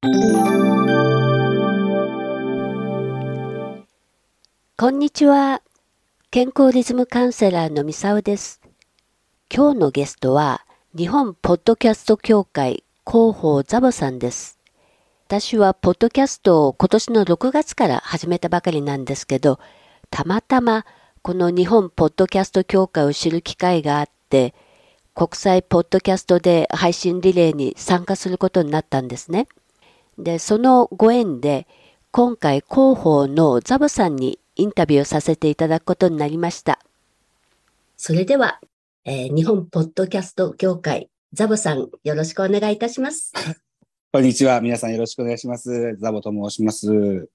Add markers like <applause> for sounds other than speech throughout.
こんにちは。健康リズムカウンセラーのみさおです。今日のゲストは、日本ポッドキャスト協会広報ザボさんです。私はポッドキャストを今年の6月から始めたばかりなんですけど、たまたまこの日本ポッドキャスト協会を知る機会があって、国際ポッドキャストで配信リレーに参加することになったんですね。で、そのご縁で、今回広報のザボさんにインタビューをさせていただくことになりました。それでは、えー、日本ポッドキャスト協会、ザボさん、よろしくお願いいたします。<laughs> こんにちは。皆さんよろしくお願いします。ザボと申します。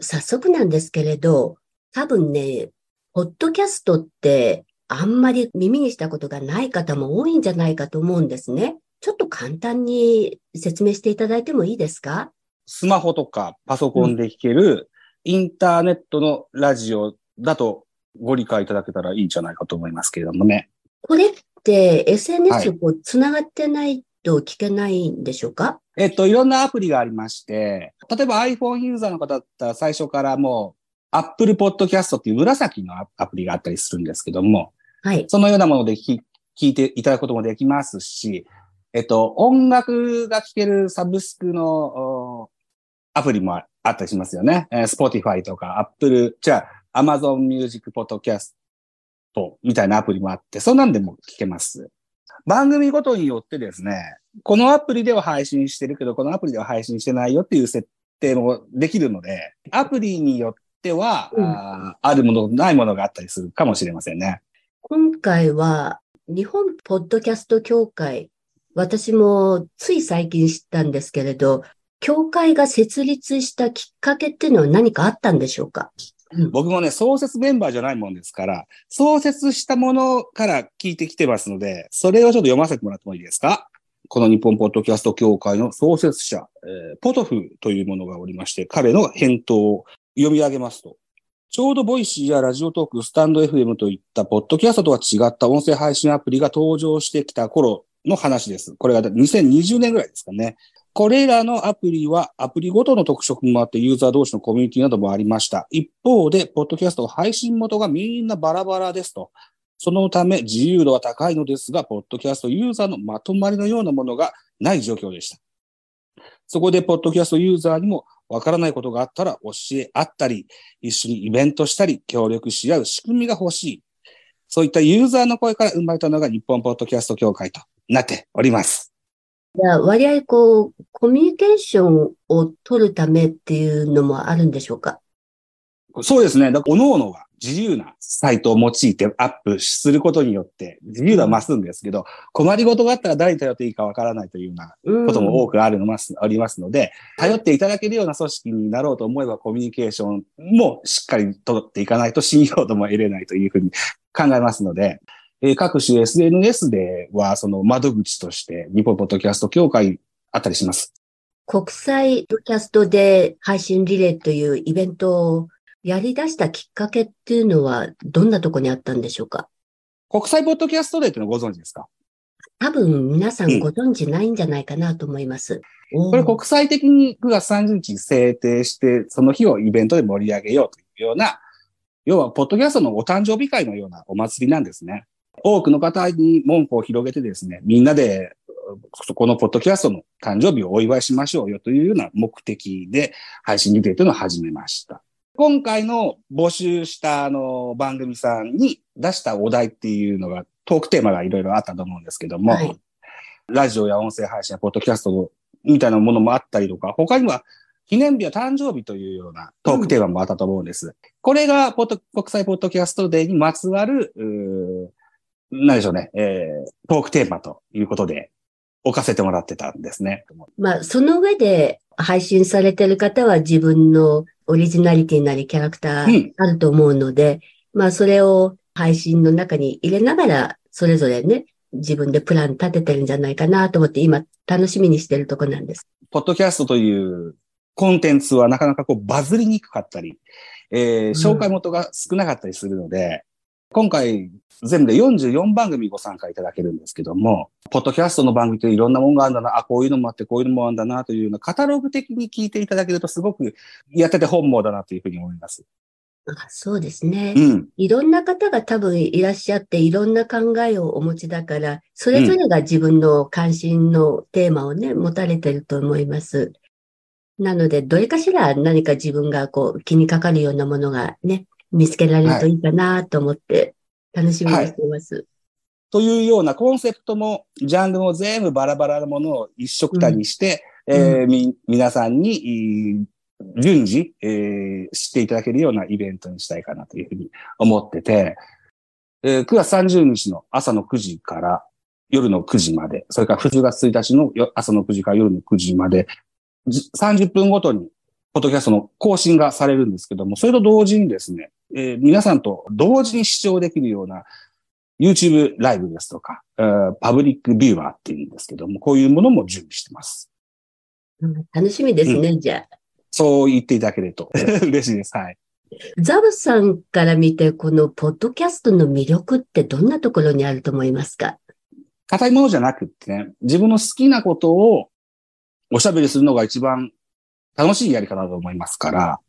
早速なんですけれど、多分ね、ポッドキャストってあんまり耳にしたことがない方も多いんじゃないかと思うんですね。ちょっと簡単に説明していただいてもいいですか？スマホとかパソコンで聞けるインターネットのラジオだとご理解いただけたらいいんじゃないかと思いますけれどもね。これって SNS こう繋がってないと聞けないんでしょうか、はい、えっと、いろんなアプリがありまして、例えば iPhone ユーザーの方だったら最初からもう Apple Podcast っていう紫のアプリがあったりするんですけども、はい。そのようなもので聞いていただくこともできますし、えっと、音楽が聴けるサブスクのアプリもあったりしますよね。えー、Spotify とか Apple、じゃあ Amazon Music Podcast みたいなアプリもあって、そんなんでも聞けます。番組ごとによってですね、このアプリでは配信してるけど、このアプリでは配信してないよっていう設定もできるので、アプリによっては、うん、ああるもの、ないものがあったりするかもしれませんね。今回は、日本ポッドキャスト協会、私もつい最近知ったんですけれど、協会が設立したきっかけっていうのは何かあったんでしょうか？僕もね、創設メンバーじゃないもんですから、創設したものから聞いてきてますので、それをちょっと読ませてもらってもいいですか？この日本ポッドキャスト協会の創設者、えー、ポトフというものがおりまして、彼の返答を読み上げますと、ちょうどボイシーやラジオトーク、スタンド FM といったポッドキャストとは違った音声配信アプリが登場してきた頃の話です。これが2020年ぐらいですかね。これらのアプリはアプリごとの特色もあってユーザー同士のコミュニティなどもありました。一方で、ポッドキャスト配信元がみんなバラバラですと。そのため自由度は高いのですが、ポッドキャストユーザーのまとまりのようなものがない状況でした。そこで、ポッドキャストユーザーにもわからないことがあったら教え合ったり、一緒にイベントしたり、協力し合う仕組みが欲しい。そういったユーザーの声から生まれたのが日本ポッドキャスト協会となっております。じゃあ、割合こう、コミュニケーションを取るためっていうのもあるんでしょうか？そうですね。だから、各々が自由なサイトを用いてアップすることによって自由度は増すんですけど、困りごとがあったら誰に頼っていいかわからないというようなことも多くあるのます、ありますので、頼っていただけるような組織になろうと思えばコミュニケーションもしっかり取っていかないと信用度も得れないというふうに考えますので、えー、各種 SNS では、その窓口として、日本ポッドキャスト協会あったりします。国際ポッドキャストで配信リレーというイベントをやり出したきっかけっていうのは、どんなとこにあったんでしょうか？国際ポッドキャストデーってのご存知ですか？多分皆さんご存知ないんじゃないかなと思います。うん、これ国際的に9月30日に制定して、その日をイベントで盛り上げようというような、要は、ポッドキャストのお誕生日会のようなお祭りなんですね。多くの方に門戸を広げてですね、みんなで、このポッドキャストの誕生日をお祝いしましょうよというような目的で配信リレーというのを始めました。今回の募集したあの番組さんに出したお題っていうのが、トークテーマがいろいろあったと思うんですけども、はい、ラジオや音声配信やポッドキャストみたいなものもあったりとか、他には記念日は誕生日というようなトークテーマもあったと思うんです。うん、これがポッド国際ポッドキャストデーにまつわる、なんでしょうね、えー、トークテーマということで置かせてもらってたんですね。まあ、その上で配信されてる方は自分のオリジナリティなりキャラクターあると思うので、うん、まあ、それを配信の中に入れながら、それぞれね、自分でプラン立ててるんじゃないかなと思って今楽しみにしてるとこなんです。ポッドキャストというコンテンツはなかなかこうバズりにくかったり、えー、紹介元が少なかったりするので、今回、全部で44番組ご参加いただけるんですけども、ポッドキャストの番組っていろんなもんがあるんだな、あ、こういうのもあって、こういうのもあるんだなというようなカタログ的に聞いていただけるとすごくやってて本望だなというふうに思います。あそうですね。うん。いろんな方が多分いらっしゃって、いろんな考えをお持ちだから、それぞれが自分の関心のテーマをね、持たれてると思います。なので、どれかしら何か自分がこう気にかかるようなものがね、見つけられるとい。いかなと思って、楽しみにしています。というようなコンセプトも、ジャンルも全部バラバラなものを一色たにして、えーみ、皆さんに、いい順次、えー知っていただけるようなイベントにしたいかなというふうに思ってて、えー9月30日の朝の9時から夜の9時まで、それから10月1日のよ朝の9時から夜の9時まで、じ30分ごとに、ポッドキャストの更新がされるんですけども、それと同時にですね、えー皆さんと同時に視聴できるような YouTube ライブですとか、えーパブリックビューアーっていうんですけども、こういうものも準備してます。うん楽しみですね、じゃあ。そう言っていただけると <laughs> 嬉しいです。はい。ザブさんから見て、このポッドキャストの魅力ってどんなところにあると思いますか？硬いものじゃなくってね、自分の好きなことをおしゃべりするのが一番楽しいやり方だと思いますから、好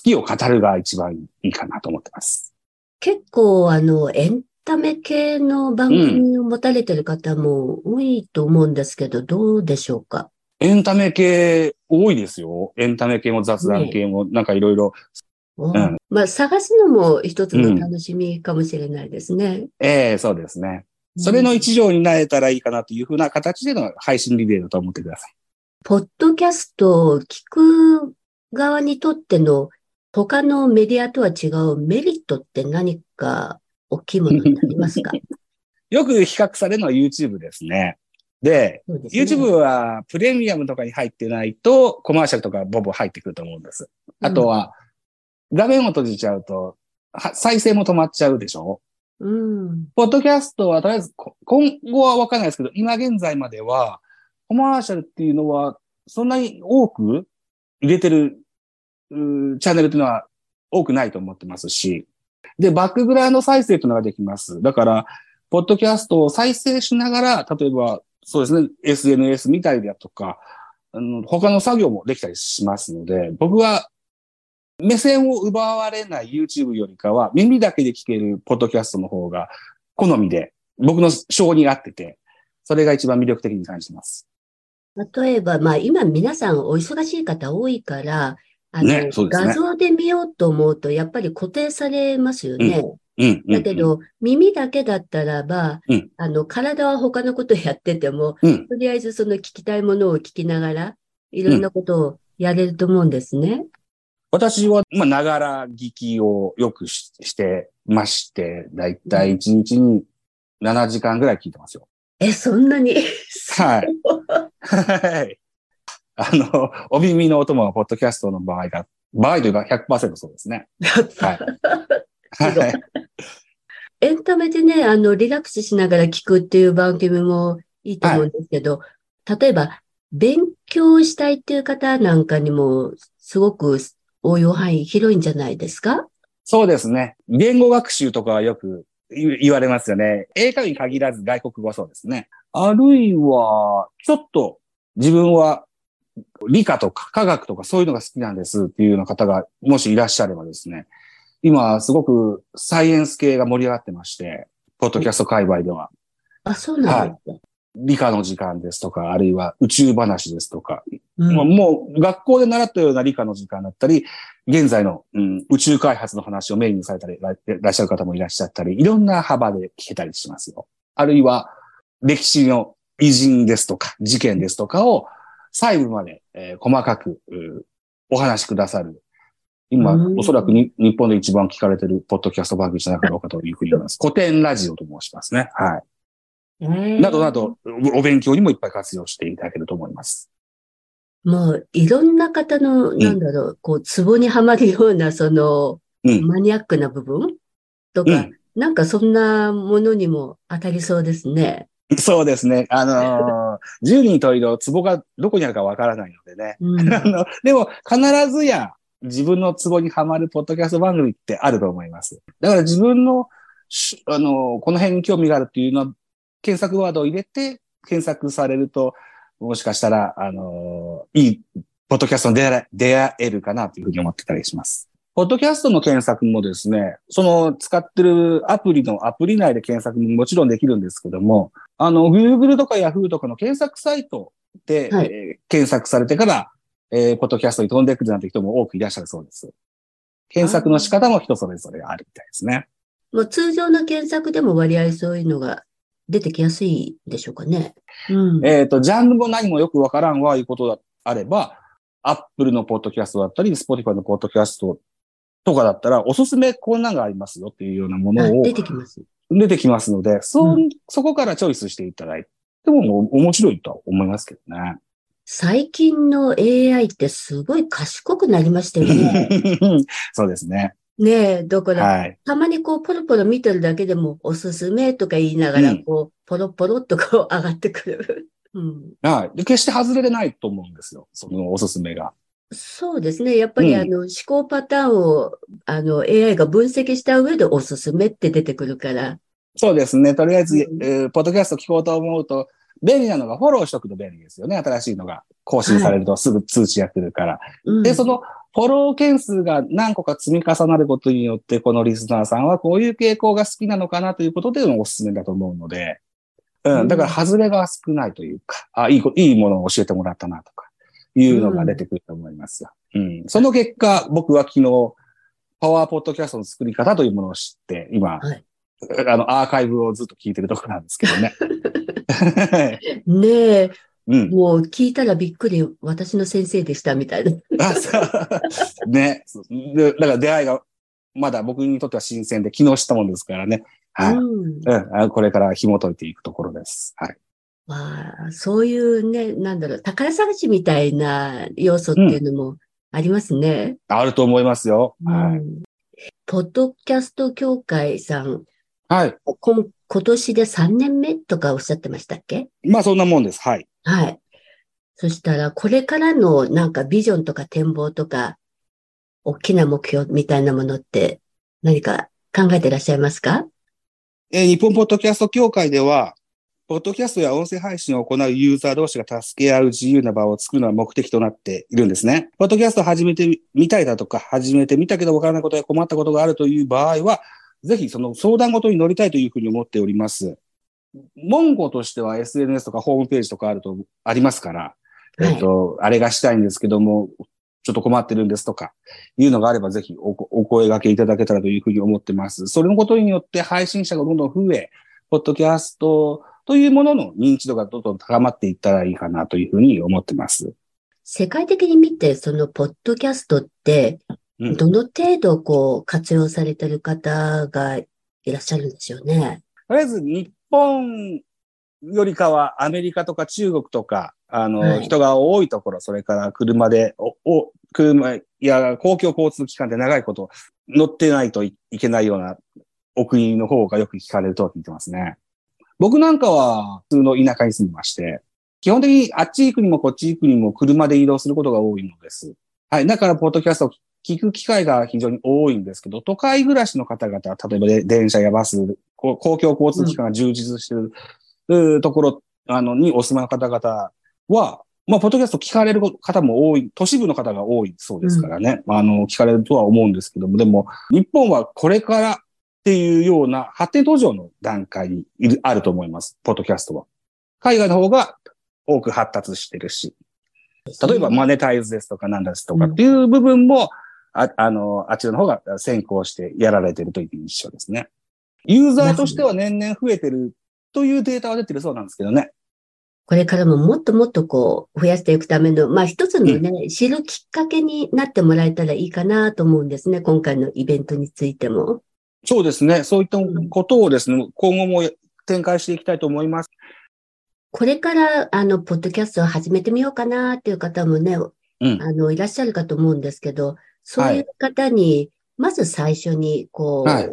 きを語るが一番いいかなと思ってます。結構、あの、エンタメ系の番組を持たれてる方も多いと思うんですけど、どうでしょうか？エンタメ系多いですよ。エンタメ系も雑談系もなんかいろいろ。んまあ、探すのも一つの楽しみかもしれないですね。ええそうですね。それの一条になれたらいいかなというふうな形での配信リレーだと思ってください。ポッドキャストを聞く側にとっての他のメディアとは違うメリットって何か大きいものになりますか？<laughs> よく比較されるのは YouTube ですね。で、ですね YouTube はプレミアムとかに入ってないとコマーシャルとかボボ入ってくると思うんです。あとは、画面を閉じちゃうと、は再生も止まっちゃうでしょ？うん。ポッドキャストはとりあえずこ今後はわかんないですけど、今現在まではコマーシャルっていうのはそんなに多く入れてるチャンネルっていうのは多くないと思ってますし、で、バックグラウンド再生というのができます。だから、ポッドキャストを再生しながら、例えば、そうですね、SNS 見たりだとか、あの他の作業もできたりしますので、僕は目線を奪われない YouTube よりかは、耳だけで聞けるポッドキャストの方が好みで、僕の性に合ってて、それが一番魅力的に感じます。例えば、まあ今皆さんお忙しい方多いから、あの、ねね画像で見ようと思うとやっぱり固定されますよね。うん。うんだけ、ど、耳だけだったらば、うんあの、体は他のことやってても、うん。とりあえずその聞きたいものを聞きながら、いろんなことをやれると思うんですね。私は、まあ、ながら聞きをよくししてまして、だいたい1日に7時間ぐらい聞いてますよ。え、そんなに？はい。<laughs> はい。あの、お耳のお供はポッドキャストの場合が、場合というか100%そうですね。はい。はい。エンタメでね、あの、リラックスしながら聞くっていう番組もいいと思うんですけど、例えば、勉強したいっていう方なんかにも、すごく応用範囲広いんじゃないですか？そうですね。言語学習とかはよく言言われますよね。英会話に限らず外国語はそうですね。あるいは、ちょっと自分は理科とか科学とかそういうのが好きなんですっていうような方がもしいらっしゃればですね。今すごくサイエンス系が盛り上がってまして、ポッドキャスト界隈では。あ、そうなんですか。理科の時間ですとか、あるいは宇宙話ですとか、うんもうもう学校で習ったような理科の時間だったり、現在の、うん、宇宙開発の話をメインにされたりいらいらっしゃる方もいらっしゃったり、いろんな幅で聞けたりしますよ。あるいは歴史の偉人ですとか、事件ですとかを細部まで、えー細かくうお話しくださる。今、うんおそらくに日本で一番聞かれてるポッドキャスト番組じゃなかろうかというふうに思います。古典ラジオと申しますね。はい。えーなどなど、おお勉強にもいっぱい活用していただけると思います。もう、いろんな方の、なんだろう、こう、ツボにはまるような、その、うん。マニアックな部分とか、うんなんかそんなものにも当たりそうですね。<laughs> そうですね。あのー、<laughs> 十人十色、ツボがどこにあるかわからないのでね。うん <laughs> あの、でも、必ずや、自分のツボにはまるポッドキャスト番組ってあると思います。だから自分のしあの、この辺に興味があるっていうのは、検索ワードを入れて、検索されると、もしかしたら、あの、いい、ポッドキャストに出会えるかなというふうに思ってたりします。ポッドキャストの検索もですね、その使ってるアプリのアプリ内で検索ももちろんできるんですけども、あの、Google とか Yahoo とかの検索サイトで、はいえー検索されてから、えーポッドキャストに飛んでくるなんて人も多くいらっしゃるそうです。検索の仕方も人それぞれあるみたいですね。もう通常の検索でも割合そういうのが出てきやすいでしょうかね。うん。えっ、と、ジャンルも何もよくわからんわ、いうことであれば、Apple のポッドキャストだったり、Spotify のポッドキャストとかだったら、おすすめこんなんがありますよっていうようなものあを出てきます。出てきますので、そ、うそこからチョイスしていただいても面白いとは思いますけどね。最近の AI ってすごい賢くなりましたよね。<laughs> そうですね。ねえ、だから、はい。たまにこう、ポロポロ見てるだけでも、おすすめとか言いながら、うんこう、ポロポロっとこう、上がってくる。うん。はい。で決して外れでないと思うんですよ。そのおすすめが。そうですね。やっぱり、うんあの、思考パターンを、あの、AI が分析した上でおすすめって出てくるから。そうですね。とりあえず、うんえーポッドキャスト聞こうと思うと、便利なのがフォローしとくと便利ですよね。新しいのが更新されるとすぐ通知が来るから。うん、で、そのフォロー件数が何個か積み重なることによって、このリスナーさんはこういう傾向が好きなのかなということでのおすすめだと思うので、うん、だから外れが少ないというか、あ、いいこ、いいものを教えてもらったなとか、いうのが出てくると思いますよ。うん。その結果、僕は昨日、パワーポッドキャストの作り方というものを知って、今、はいあの、アーカイブをずっと聞いてるところなんですけどね。<laughs> ねえ、うん。もう聞いたらびっくり、私の先生でしたみたいな。あそうね。でだから出会いが、まだ僕にとっては新鮮で、昨日知ったもんですからね。はい。うん。うんあこれから紐解いていくところです。はい。まあ、そういうね、なんだろう、宝探しみたいな要素っていうのもありますね。あると思いますよ。はい。うんポッドキャスト協会さん、はい。今年で3年目とかおっしゃってましたっけ？まあそんなもんです。はい。はい。そしたら、これからのなんかビジョンとか展望とか、大きな目標みたいなものって何か考えてらっしゃいますか？えー日本ポッドキャスト協会では、ポッドキャストや音声配信を行うユーザー同士が助け合う自由な場を作るのが目的となっているんですね。ポッドキャストを始めてみたいだとか、始めてみたけどわからないことや困ったことがあるという場合は、ぜひその相談ごとに乗りたいというふうに思っております。文語としては SNS とかホームページとかあると、ありますから、えっ、と、あれがしたいんですけども、ちょっと困ってるんですとか、いうのがあればぜひおお声掛けいただけたらというふうに思ってます。それのことによって配信者がどんどん増え、ポッドキャストというものの認知度がどんどん高まっていったらいいかなというふうに思ってます。世界的に見て、そのポッドキャストって、うんどの程度こう活用されてる方がいらっしゃるんでしょうね？とりあえず日本よりかはアメリカとか中国とか、あの、はい人が多いところ、それから車で、お、お車や公共交通機関で長いこと乗ってないといいけないようなお国の方がよく聞かれるとは聞いてますね。僕なんかは普通の田舎に住んでまして、基本的にあっち行くにもこっち行くにも車で移動することが多いのです。はい。だから、ポッドキャストを聞く機会が非常に多いんですけど、都会暮らしの方々、例えばで電車やバス、公共交通機関が充実してる、うーところ、あの、にお住まいの方々は、まあ、ポッドキャスト聞かれる方も多い、都市部の方が多いそうですからね。あの、聞かれるとは思うんですけども、でも、日本はこれからっていうような発展途上の段階にいる、あると思います。ポッドキャストは。海外の方が多く発達してるし、例えばマネタイズですとかなんですとかっていう部分も、ああの、あちらの方が先行してやられてるという印象ですね。ユーザーとしては年々増えてるというデータは出てるそうなんですけどね。これからももっともっとこう増やしていくための、まあ一つのね、知るきっかけになってもらえたらいいかなと思うんですね。今回のイベントについても。そうですね。そういったことをですね、今後も展開していきたいと思います。これから、あの、ポッドキャストを始めてみようかなっていう方もね、うんあの、いらっしゃるかと思うんですけど、そういう方に、まず最初に、こう、はい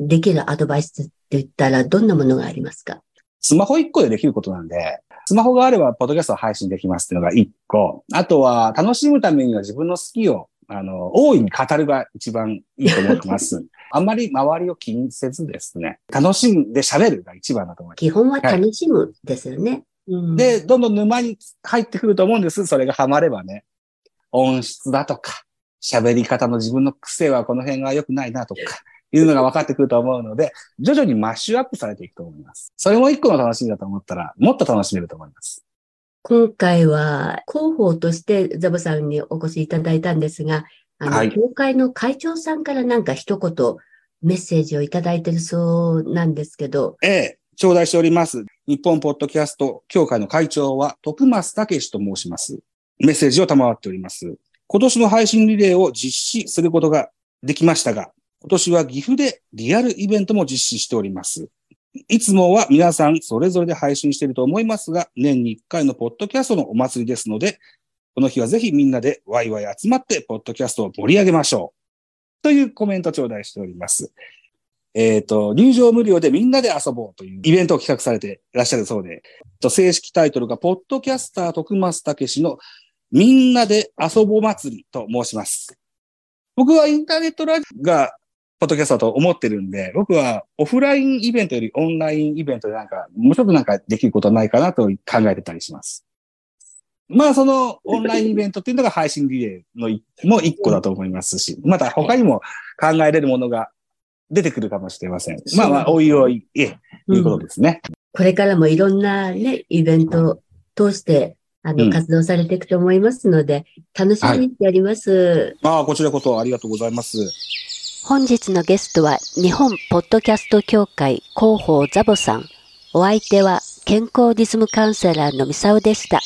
できるアドバイスって言ったら、どんなものがありますか？スマホ1個でできることなんで、スマホがあれば、ポッドキャストを配信できますっていうのが1個。あとは、楽しむためには自分の好きを、あの、大いに語るが一番いいと思ってます。<laughs> あんまり周りを気にせずですね、楽しんで喋るが一番だと思います。基本は楽しむですよね。うんで、どんどん沼に入ってくると思うんです。それがハマればね。音質だとか、喋り方の自分の癖はこの辺が良くないなとか、いうのが分かってくると思うので、徐々にマッシュアップされていくと思います。それも一個の楽しみだと思ったら、もっと楽しめると思います。今回は広報としてザボさんにお越しいただいたんですが、あの、はい協会の会長さんからなんか一言メッセージをいただいてるそうなんですけど、ええ、頂戴しております。日本ポッドキャスト協会の会長は徳松武史と申します。メッセージを賜っております。今年の配信リレーを実施することができましたが、今年は岐阜でリアルイベントも実施しております。いつもは皆さんそれぞれで配信していると思いますが、年に1回のポッドキャストのお祭りですので、この日はぜひみんなでワイワイ集まってポッドキャストを盛り上げましょう。というコメント頂戴しております。えっ、と、入場無料でみんなで遊ぼうというイベントを企画されていらっしゃるそうで、と正式タイトルが、ポッドキャスター徳松武史のみんなで遊ぼう祭りと申します。僕はインターネットラジオがポッドキャスターと思ってるんで、僕はオフラインイベントよりオンラインイベントでなんか、もうちょっとなんかできることはないかなと考えてたりします。まあ、そのオンラインイベントっていうのが配信リレーのいもう一個だと思いますし、また他にも考えれるものが出てくるかもしれません。まあまあ、おいおい、ええ、いうことですね。これからもいろんなね、イベントを通して、あの、うん活動されていくと思いますので、楽しみにしております。まあ、こちらこそありがとうございます。本日のゲストは日本ポッドキャスト協会広報ザボさん。お相手は健康リズムカウンセラーのミサオでした。